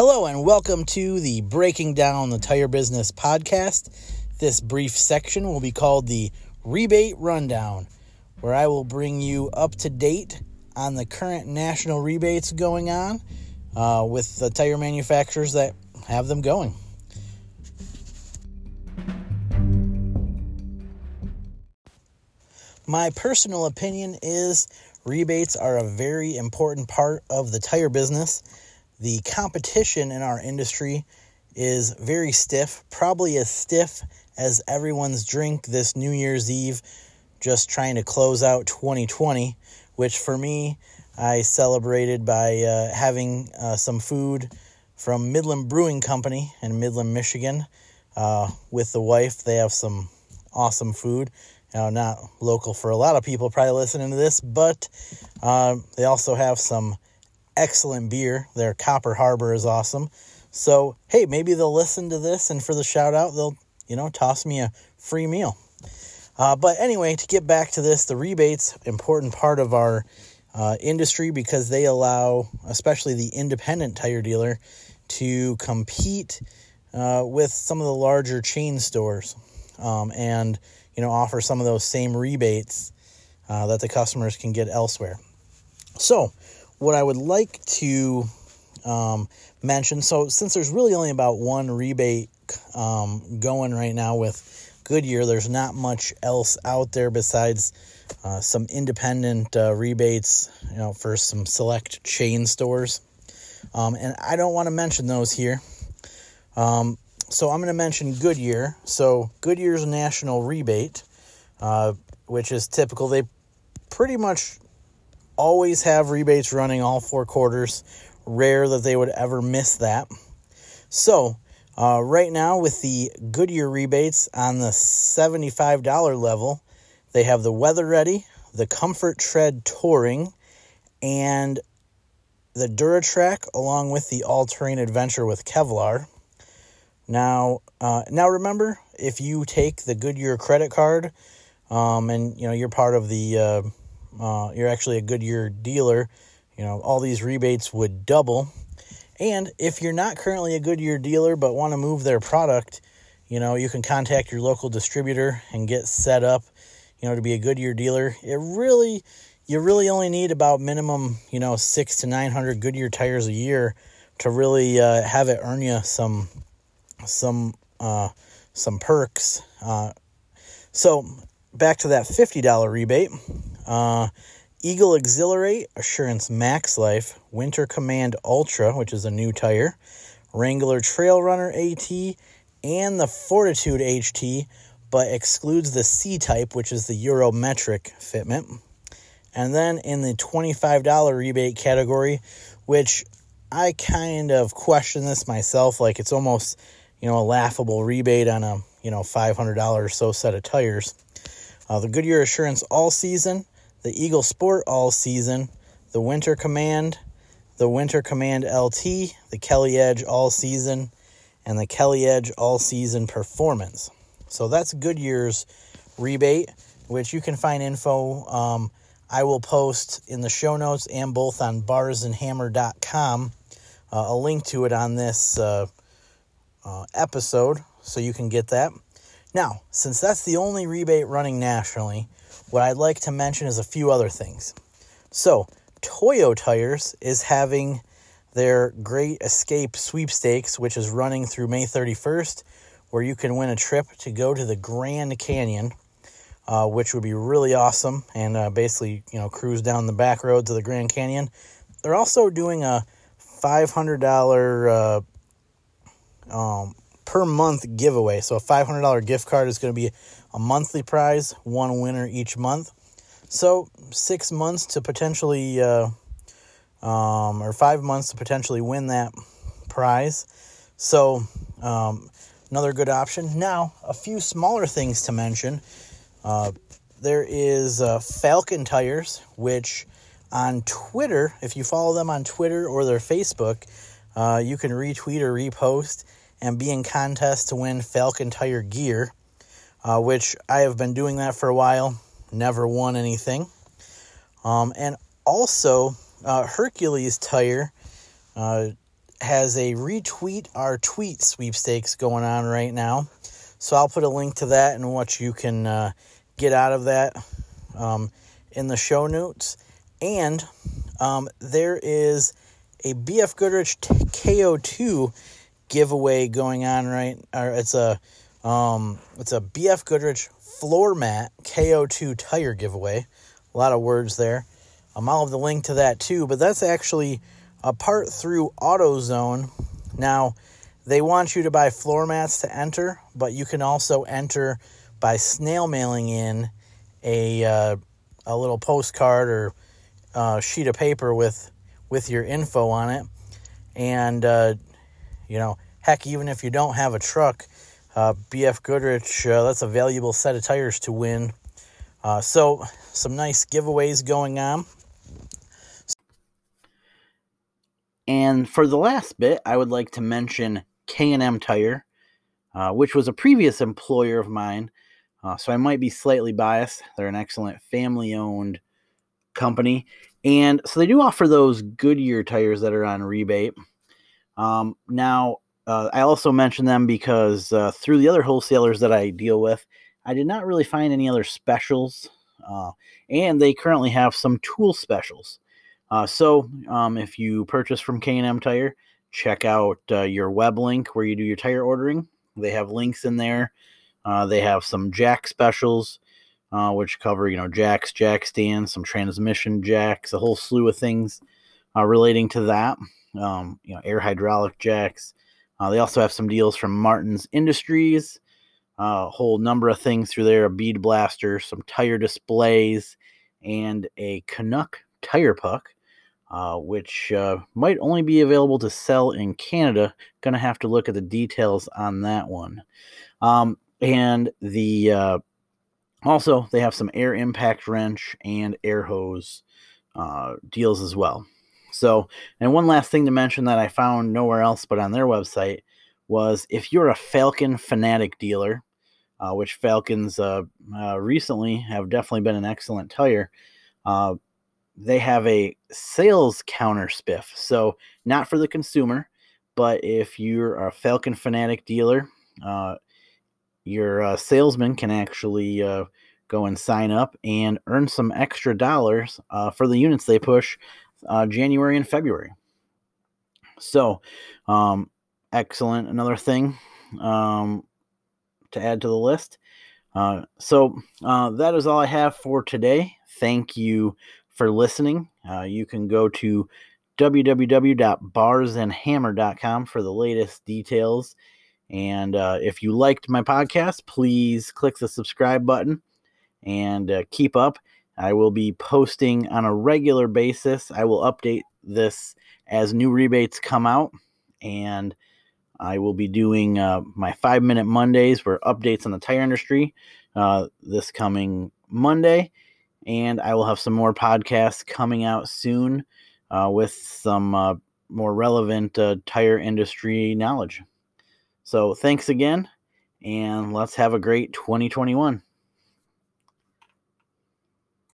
Hello, and welcome to the Breaking Down the Tire Business podcast. This brief section will be called the Rebate Rundown, where I will bring you up to date on the current national rebates going on uh, with the tire manufacturers that have them going. My personal opinion is rebates are a very important part of the tire business. The competition in our industry is very stiff, probably as stiff as everyone's drink this New Year's Eve, just trying to close out 2020, which for me, I celebrated by uh, having uh, some food from Midland Brewing Company in Midland, Michigan, uh, with the wife. They have some awesome food. Now, not local for a lot of people probably listening to this, but uh, they also have some excellent beer. Their Copper Harbor is awesome. So, hey, maybe they'll listen to this, and for the shout out, they'll, you know, toss me a free meal. Uh, but anyway, to get back to this, the rebates, important part of our uh, industry because they allow, especially the independent tire dealer, to compete uh, with some of the larger chain stores um, and you know offer some of those same rebates uh, that the customers can get elsewhere. So, what I would like to um, mention, so since there's really only about one rebate um, going right now with Goodyear, there's not much else out there besides uh, some independent uh, rebates, you know, for some select chain stores. Um, and I don't want to mention those here. Um, so I'm going to mention Goodyear. So Goodyear's national rebate, uh, which is typical. They pretty much always have rebates running all four quarters. Rare that they would ever miss that. So uh, right now with the Goodyear rebates on the $75 level, they have the Weather Ready, the ComforTred Touring, and the DuraTrac, along with the All Terrain Adventure with Kevlar. Now, uh, now remember, if you take the Goodyear credit card, um, and you know you're part of the, uh, uh, you're actually a Goodyear dealer, you know all these rebates would double. And if you're not currently a Goodyear dealer but want to move their product, you know you can contact your local distributor and get set up you know, to be a Goodyear dealer, it really, you really only need about minimum, you know, six to 900 Goodyear tires a year to really uh, have it earn you some, some, uh, some perks. Uh, so back to that $50 rebate. Uh, Eagle Exhilarate, Assurance Max Life, Winter Command Ultra, which is a new tire, Wrangler Trail Runner AT, and the Fortitude HT but excludes the C type, which is the Eurometric fitment. And then in the $25 rebate category, which I kind of question this myself, like it's almost, you know, a laughable rebate on a, you know, $500 or so set of tires. Uh, the Goodyear Assurance All Season, the Eagle Sport All Season, the Winter Command, the Winter Command LT, the Kelly Edge All Season, and the Kelly Edge All Season Performance. So that's Goodyear's rebate, which you can find info. Um, I will post in the show notes and both on barsandhammer.com uh, a link to it on this uh, uh, episode so you can get that. Now, since that's the only rebate running nationally, what I'd like to mention is a few other things. So, Toyo Tires is having their Great Escape sweepstakes, which is running through May 31st where you can win a trip to go to the Grand Canyon, uh, which would be really awesome, and uh, basically, you know, cruise down the back road to the Grand Canyon. They're also doing a $500 uh, um, per month giveaway. So a $500 gift card is going to be a monthly prize, one winner each month. So six months to potentially, uh, um, or five months to potentially win that prize. So um, another good option. Now, a few smaller things to mention. Uh, there is uh, Falken Tires, which on Twitter, if you follow them on Twitter or their Facebook, uh, you can retweet or repost and be in contest to win Falken Tire gear, uh, which I have been doing that for a while, never won anything. Um, and also, uh, Hercules Tire uh, has a retweet our tweet sweepstakes going on right now. So I'll put a link to that and what you can uh, get out of that um, in the show notes. And um, there is a BF Goodrich KO2 giveaway going on right. Or it's a um, it's a BF Goodrich floor mat KO2 tire giveaway. A lot of words there. Um, I'll have the link to that too, but that's actually a part through AutoZone. Now, they want you to buy floor mats to enter, but you can also enter by snail mailing in a uh, a little postcard or uh, sheet of paper with with your info on it, and uh, you know, heck, even if you don't have a truck, uh, BF Goodrich, uh, that's a valuable set of tires to win. Uh, so, some nice giveaways going on. And for the last bit, I would like to mention K&M Tire, uh, which was a previous employer of mine. Uh, so I might be slightly biased. They're an excellent family-owned company, and so they do offer those Goodyear tires that are on rebate. Um, now, uh, I also mention them because uh, through the other wholesalers that I deal with, I did not really find any other specials, uh, and they currently have some tool specials. Uh, so um, if you purchase from K&M Tire, check out uh, your web link where you do your tire ordering. They have links in there. Uh, they have some jack specials, which cover you know jacks, jack stands, some transmission jacks, a whole slew of things relating to that. Um, you know, air hydraulic jacks. Uh, they also have some deals from Martin's Industries. a whole number of things through there: a bead blaster, some tire displays, and a Canuck tire puck uh, which uh, might only be available to sell in Canada. Gonna have to look at the details on that one. Um, and the uh, also they have some air impact wrench and air hose uh, deals as well. So, and one last thing to mention that I found nowhere else but on their website was if you're a Falken fanatic dealer, uh, which Falkens uh, recently have definitely been an excellent tire they have a sales counter spiff. So, not for the consumer, but if you're a Falken Fanatic dealer, uh, your uh, salesman can actually uh, go and sign up and earn some extra dollars uh, for the units they push uh, January and February. So, um, excellent. Another thing um, to add to the list. Uh, so, uh, that is all I have for today. Thank you for listening. Uh, you can go to www.barsandhammer.com for the latest details. And uh, if you liked my podcast, please click the subscribe button and uh, keep up. I will be posting on a regular basis. I will update this as new rebates come out. And I will be doing uh, my five minute Mondays for updates on the tire industry uh, this coming Monday and I will have some more podcasts coming out soon uh, with some uh, more relevant uh, tire industry knowledge. So, thanks again, and let's have a great 2021.